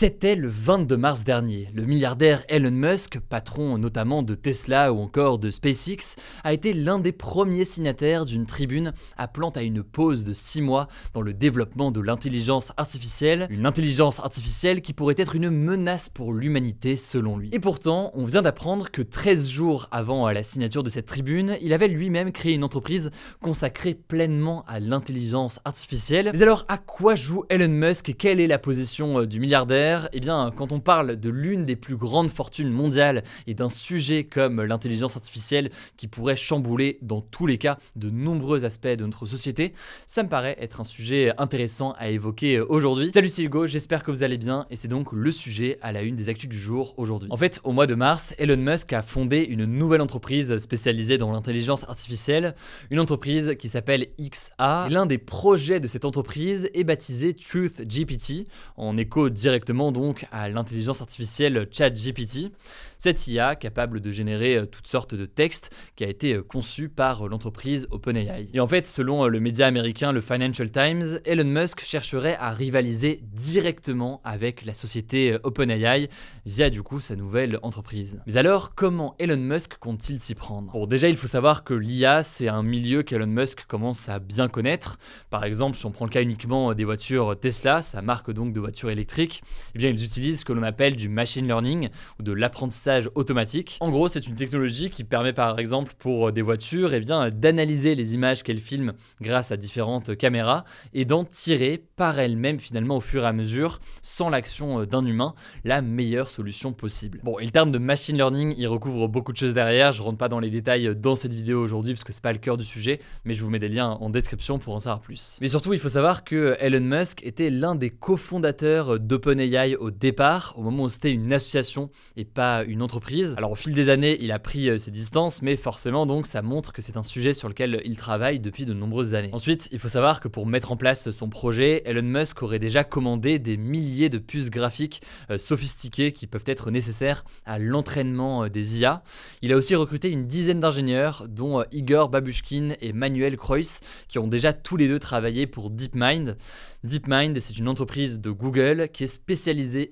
C'était le 22 mars dernier. Le milliardaire Elon Musk, patron notamment de Tesla ou encore de SpaceX, a été l'un des premiers signataires d'une tribune appelant à une pause de 6 mois dans le développement de l'intelligence artificielle, une intelligence artificielle qui pourrait être une menace pour l'humanité selon lui. Et pourtant, on vient d'apprendre que 13 jours avant la signature de cette tribune, il avait lui-même créé une entreprise consacrée pleinement à l'intelligence artificielle. Mais alors, à quoi joue Elon Musk quelle est la position euh, du milliardaire? Eh bien, quand on parle de l'une des plus grandes fortunes mondiales et d'un sujet comme l'intelligence artificielle qui pourrait chambouler dans tous les cas de nombreux aspects de notre société, ça me paraît être un sujet intéressant à évoquer aujourd'hui. Salut, c'est Hugo, j'espère que vous allez bien et c'est donc le sujet à la une des actus du jour aujourd'hui. En fait, au mois de mars, Elon Musk a fondé une nouvelle entreprise spécialisée dans l'intelligence artificielle, une entreprise qui s'appelle XA. L'un des projets de cette entreprise est baptisé Truth GPT, en écho directement donc à l'intelligence artificielle ChatGPT, cette IA capable de générer euh, toutes sortes de textes qui a été euh, conçue par euh, l'entreprise OpenAI. Et en fait, selon le média américain le Financial Times, Elon Musk chercherait à rivaliser directement avec la société OpenAI via du coup sa nouvelle entreprise. Mais alors, comment Elon Musk compte-t-il s'y prendre? Bon, déjà, il faut savoir que l'IA, c'est un milieu qu'Elon Musk commence à bien connaître. Par exemple, si on prend le cas uniquement des voitures Tesla, sa marque donc de voitures électriques, eh bien, ils utilisent ce que l'on appelle du machine learning ou de l'apprentissage automatique. En gros, c'est une technologie qui permet par exemple pour des voitures eh bien, d'analyser les images qu'elles filment grâce à différentes caméras et d'en tirer par elle-même finalement au fur et à mesure, sans l'action d'un humain, la meilleure solution possible. Bon, et le terme de machine learning, il recouvre beaucoup de choses derrière. Je rentre pas dans les détails dans cette vidéo aujourd'hui parce que c'est pas le cœur du sujet, mais je vous mets des liens en description pour en savoir plus. Mais surtout, il faut savoir que Elon Musk était l'un des cofondateurs d'OpenAI au départ, au moment où c'était une association et pas une entreprise. Alors au fil des années, il a pris euh, ses distances, mais forcément donc ça montre que c'est un sujet sur lequel il travaille depuis de nombreuses années. Ensuite, il faut savoir que pour mettre en place son projet, Elon Musk aurait déjà commandé des milliers de puces graphiques euh, sophistiquées qui peuvent être nécessaires à l'entraînement euh, des IA. Il a aussi recruté une dizaine d'ingénieurs, dont Igor Babushkin et Manuel Kreuss, qui ont déjà tous les deux travaillé pour DeepMind. DeepMind, c'est une entreprise de Google qui est spécialisée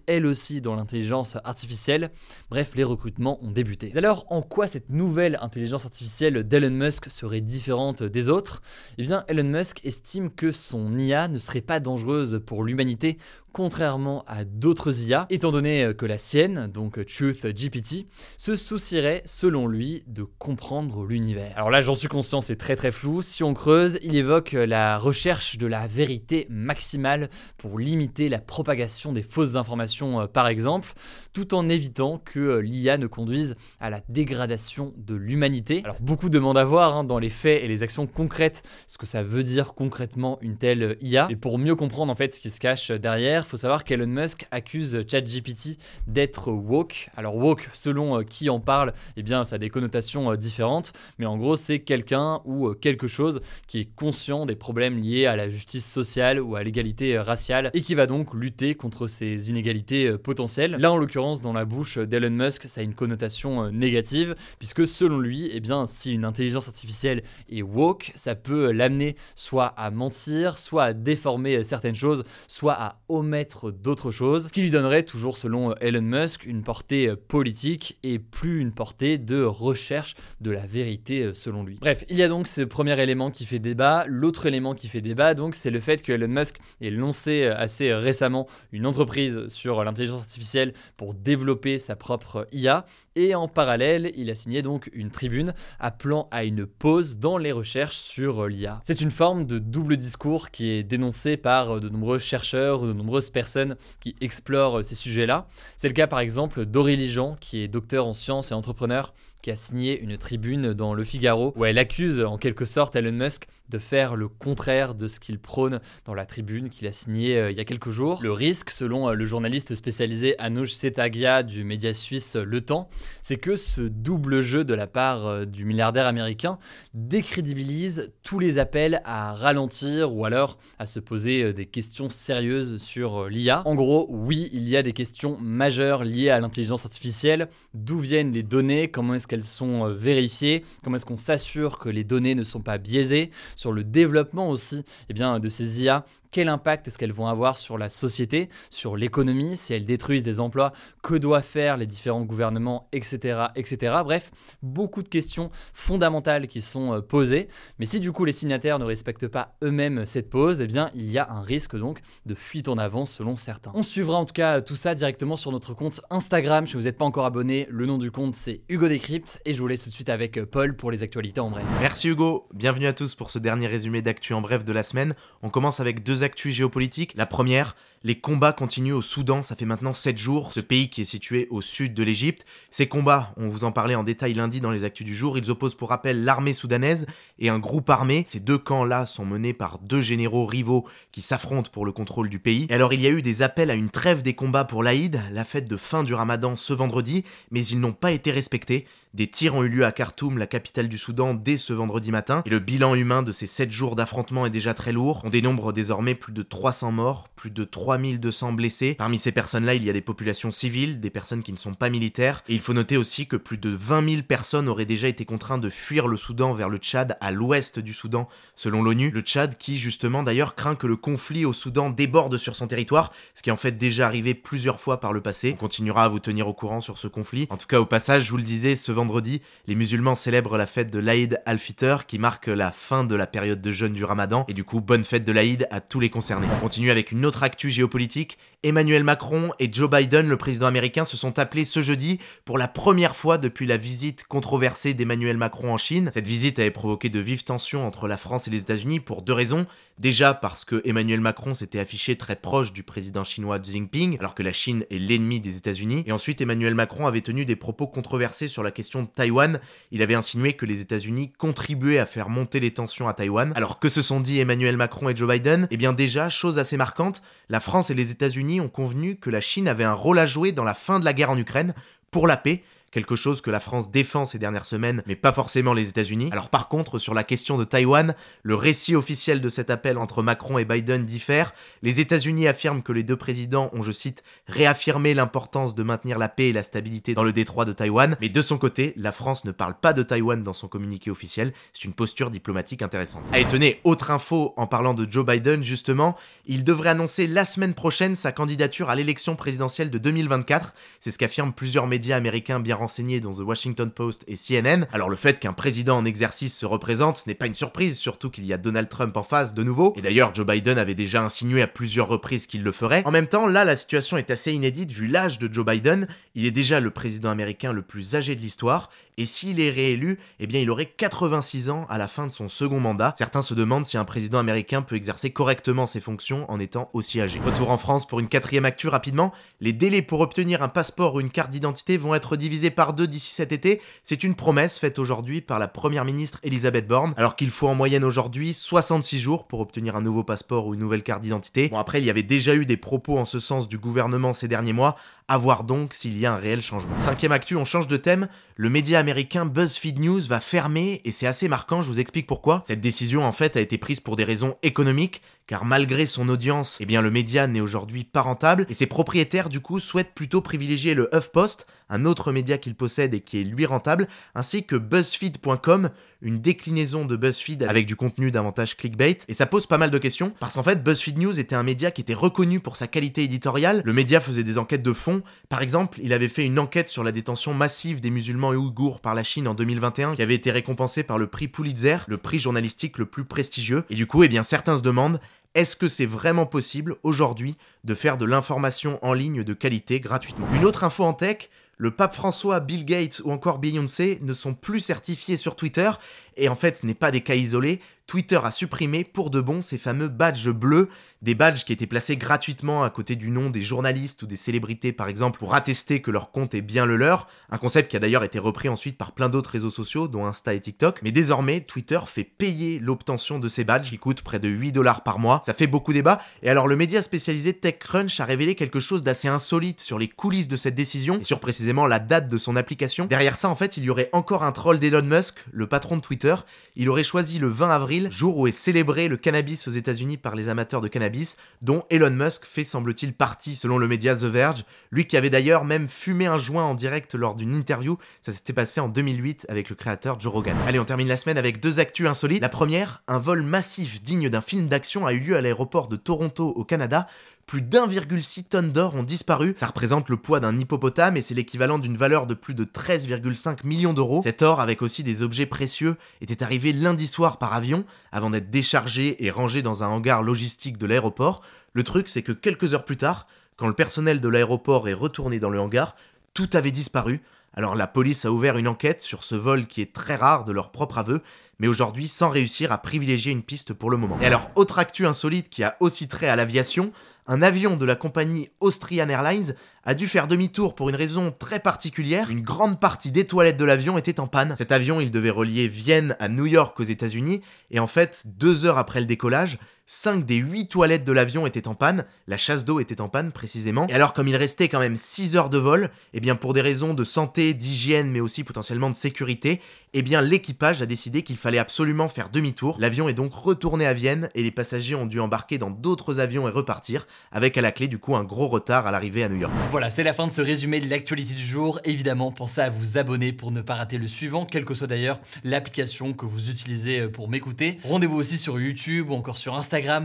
elle aussi dans l'intelligence artificielle. Bref, les recrutements ont débuté. Alors, en quoi cette nouvelle intelligence artificielle d'Elon Musk serait différente des autres? Eh bien, Elon Musk estime que son IA ne serait pas dangereuse pour l'humanité contrairement à d'autres IA, étant donné que la sienne, donc Truth GPT, se soucierait, selon lui, de comprendre l'univers. Alors là, j'en suis conscient, c'est très très flou. Si on creuse, il évoque la recherche de la vérité maximale pour limiter la propagation des fausses informations, euh, par exemple, tout en évitant que euh, l'IA ne conduise à la dégradation de l'humanité. Alors beaucoup demandent à voir hein, dans les faits et les actions concrètes ce que ça veut dire concrètement une telle IA. Et pour mieux comprendre en fait ce qui se cache derrière, il faut savoir qu'Elon Musk accuse ChatGPT d'être woke. Alors woke, selon euh, qui en parle, eh bien ça a des connotations euh, différentes, mais en gros c'est quelqu'un ou euh, quelque chose qui est conscient des problèmes liés à la justice sociale ou à l'égalité raciale et qui va donc lutter contre ces inégalités potentielles. Là en l'occurrence dans la bouche d'Elon Musk, ça a une connotation négative puisque selon lui, eh bien si une intelligence artificielle est woke, ça peut l'amener soit à mentir, soit à déformer certaines choses, soit à omettre d'autres choses, ce qui lui donnerait, toujours selon Elon Musk, une portée politique et plus une portée de recherche de la vérité euh, selon lui. Bref, il y a donc ce premier élément qui fait débat. L'autre élément qui fait débat, donc, c'est le fait que Elon Musk ait lancé euh, assez récemment une entreprise sur l'intelligence artificielle pour développer sa propre IA et en parallèle, il a signé donc une tribune appelant à une pause dans les recherches sur l'IA. C'est une forme de double discours qui est dénoncé par de nombreux chercheurs de personnes qui explorent ces sujets-là. C'est le cas par exemple d'Aurélie Jean, qui est docteur en sciences et entrepreneur, qui a signé une tribune dans Le Figaro où elle accuse en quelque sorte Elon Musk de faire le contraire de ce qu'il prône dans la tribune qu'il a signée euh, il y a quelques jours. Le risque, selon euh, le journaliste spécialisé Anoush Setagia du média suisse Le Temps, c'est que ce double jeu de la part euh, du milliardaire américain décrédibilise tous les appels à ralentir ou alors à se poser des questions sérieuses sur l'IA. En gros, oui, il y a des questions majeures liées à l'intelligence artificielle. D'où viennent les données? Comment est-ce qu'elles sont vérifiées? Comment est-ce qu'on s'assure que les données ne sont pas biaisées? Sur le développement aussi eh bien, de ces IA quel impact est-ce qu'elles vont avoir sur la société, sur l'économie, si elles détruisent des emplois, que doivent faire les différents gouvernements, etc., etc. Bref, beaucoup de questions fondamentales qui sont euh, posées. Mais si du coup les signataires ne respectent pas eux-mêmes cette pause, eh bien il y a un risque donc de fuite en avant selon certains. On suivra en tout cas tout ça directement sur notre compte Instagram. Si vous n'êtes pas encore abonné, le nom du compte c'est Hugo Décrypte et je vous laisse tout de suite avec euh, Paul pour les actualités en bref. Merci Hugo, bienvenue à tous pour ce dernier résumé d'actu en bref de la semaine. On commence avec deux actus géopolitiques. La première, les combats continuent au Soudan, ça fait maintenant 7 jours, ce pays qui est situé au sud de l'Égypte. Ces combats, on vous en parlait en détail lundi dans les actus du jour, ils opposent pour rappel l'armée soudanaise et un groupe armé. Ces deux camps-là sont menés par deux généraux rivaux qui s'affrontent pour le contrôle du pays. Et alors il y a eu des appels à une trêve des combats pour l'Aïd, la fête de fin du ramadan ce vendredi, mais ils n'ont pas été respectés. Des tirs ont eu lieu à Khartoum, la capitale du Soudan, dès ce vendredi matin, et le bilan humain de ces 7 jours d'affrontement est déjà très lourd. On dénombre désormais plus de 300 morts, plus de 3200 blessés. Parmi ces personnes-là, il y a des populations civiles, des personnes qui ne sont pas militaires, et il faut noter aussi que plus de 20 000 personnes auraient déjà été contraintes de fuir le Soudan vers le Tchad, à l'ouest du Soudan, selon l'ONU. Le Tchad qui, justement, d'ailleurs, craint que le conflit au Soudan déborde sur son territoire, ce qui est en fait déjà arrivé plusieurs fois par le passé. On continuera à vous tenir au courant sur ce conflit. En tout cas, au passage, je vous le disais, ce vendredi, vendredi, les musulmans célèbrent la fête de l'Aïd al-Fitr qui marque la fin de la période de jeûne du ramadan. Et du coup, bonne fête de l'Aïd à tous les concernés. On continue avec une autre actu géopolitique. Emmanuel Macron et Joe Biden, le président américain, se sont appelés ce jeudi pour la première fois depuis la visite controversée d'Emmanuel Macron en Chine. Cette visite avait provoqué de vives tensions entre la France et les États-Unis pour deux raisons. Déjà parce que Emmanuel Macron s'était affiché très proche du président chinois Xi Jinping, alors que la Chine est l'ennemi des États-Unis. Et ensuite, Emmanuel Macron avait tenu des propos controversés sur la question de Taïwan. Il avait insinué que les États-Unis contribuaient à faire monter les tensions à Taïwan. Alors que se sont dit Emmanuel Macron et Joe Biden? Eh bien déjà, chose assez marquante, la France et les États-Unis ont convenu que la Chine avait un rôle à jouer dans la fin de la guerre en Ukraine pour la paix quelque chose que la France défend ces dernières semaines, mais pas forcément les États-Unis. Alors par contre, sur la question de Taïwan, le récit officiel de cet appel entre Macron et Biden diffère. Les États-Unis affirment que les deux présidents ont, je cite, réaffirmé l'importance de maintenir la paix et la stabilité dans le détroit de Taïwan, mais de son côté, la France ne parle pas de Taïwan dans son communiqué officiel. C'est une posture diplomatique intéressante. Allez, tenez, autre info en parlant de Joe Biden, justement, il devrait annoncer la semaine prochaine sa candidature à l'élection présidentielle de 2024. C'est ce qu'affirment plusieurs médias américains bien renseigné dans The Washington Post et CNN. Alors le fait qu'un président en exercice se représente, ce n'est pas une surprise, surtout qu'il y a Donald Trump en face de nouveau. Et d'ailleurs, Joe Biden avait déjà insinué à plusieurs reprises qu'il le ferait. En même temps, là, la situation est assez inédite vu l'âge de Joe Biden. Il est déjà le président américain le plus âgé de l'histoire et s'il est réélu, eh bien il aurait 86 ans à la fin de son second mandat. Certains se demandent si un président américain peut exercer correctement ses fonctions en étant aussi âgé. Retour en France pour une quatrième actu rapidement. Les délais pour obtenir un passeport ou une carte d'identité vont être divisés par deux d'ici cet été. C'est une promesse faite aujourd'hui par la première ministre Elisabeth Borne, alors qu'il faut en moyenne aujourd'hui 66 jours pour obtenir un nouveau passeport ou une nouvelle carte d'identité. Bon après il y avait déjà eu des propos en ce sens du gouvernement ces derniers mois, à voir donc s'il y a un réel changement. Cinquième actu, on change de thème. Le média américain BuzzFeed News va fermer et c'est assez marquant, je vous explique pourquoi. Cette décision en fait a été prise pour des raisons économiques, car malgré son audience, eh bien le média n'est aujourd'hui pas rentable et ses propriétaires du coup souhaitent plutôt privilégier le HuffPost, un autre média qu'il possède et qui est lui rentable, ainsi que BuzzFeed.com, une déclinaison de BuzzFeed avec du contenu davantage clickbait. Et ça pose pas mal de questions, parce qu'en fait, BuzzFeed News était un média qui était reconnu pour sa qualité éditoriale. Le média faisait des enquêtes de fond. Par exemple, il avait fait une enquête sur la détention massive des musulmans et ouïghours par la Chine en 2021, qui avait été récompensée par le prix Pulitzer, le prix journalistique le plus prestigieux. Et du coup, eh bien, certains se demandent est-ce que c'est vraiment possible aujourd'hui de faire de l'information en ligne de qualité gratuitement? Une autre info en tech, le pape François, Bill Gates ou encore Beyoncé ne sont plus certifiés sur Twitter, et en fait ce n'est pas des cas isolés, Twitter a supprimé pour de bon ces fameux badges bleus, des badges qui étaient placés gratuitement à côté du nom des journalistes ou des célébrités par exemple pour attester que leur compte est bien le leur, un concept qui a d'ailleurs été repris ensuite par plein d'autres réseaux sociaux dont Insta et TikTok, mais désormais Twitter fait payer l'obtention de ces badges qui coûtent près de 8 dollars par mois, ça fait beaucoup débat, et alors le média spécialisé TechCrunch a révélé quelque chose d'assez insolite sur les coulisses de cette décision, et sur précisément la date de son application. Derrière ça en fait il y aurait encore un troll d'Elon Musk, le patron de Twitter, il aurait choisi le 20 avril jour où est célébré le cannabis aux États-Unis par les amateurs de cannabis, dont Elon Musk fait semble-t-il partie selon le média The Verge, lui qui avait d'ailleurs même fumé un joint en direct lors d'une interview, ça s'était passé en 2008 avec le créateur Joe Rogan. Allez, on termine la semaine avec deux actus insolites. La première, un vol massif digne d'un film d'action a eu lieu à l'aéroport de Toronto au Canada, plus d'1,6 tonnes d'or ont disparu. Ça représente le poids d'un hippopotame et c'est l'équivalent d'une valeur de plus de 13,5 millions d'euros. Cet or, avec aussi des objets précieux, était arrivé lundi soir par avion avant d'être déchargé et rangé dans un hangar logistique de l'aéroport. Le truc, c'est que quelques heures plus tard, quand le personnel de l'aéroport est retourné dans le hangar, tout avait disparu. Alors la police a ouvert une enquête sur ce vol qui est très rare de leur propre aveu, mais aujourd'hui sans réussir à privilégier une piste pour le moment. Et alors, autre actu insolite qui a aussi trait à l'aviation, un avion de la compagnie Austrian Airlines a dû faire demi-tour pour une raison très particulière. Une grande partie des toilettes de l'avion était en panne. Cet avion, il devait relier Vienne à New York aux États-Unis, et en fait, deux heures après le décollage, 5 des 8 toilettes de l'avion étaient en panne, la chasse d'eau était en panne précisément. Et alors comme il restait quand même 6 heures de vol, et eh bien pour des raisons de santé, d'hygiène mais aussi potentiellement de sécurité, eh bien l'équipage a décidé qu'il fallait absolument faire demi-tour. L'avion est donc retourné à Vienne et les passagers ont dû embarquer dans d'autres avions et repartir, avec à la clé du coup un gros retard à l'arrivée à New York. Voilà, c'est la fin de ce résumé de l'actualité du jour. Évidemment, pensez à vous abonner pour ne pas rater le suivant, quelle que soit d'ailleurs l'application que vous utilisez euh, pour m'écouter. Rendez-vous aussi sur YouTube ou encore sur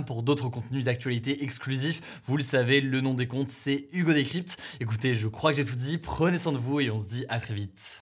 Pour d'autres contenus d'actualité exclusifs. Vous le savez, le nom des comptes, c'est Hugo Décrypte. Écoutez, je crois que j'ai tout dit. Prenez soin de vous et on se dit à très vite.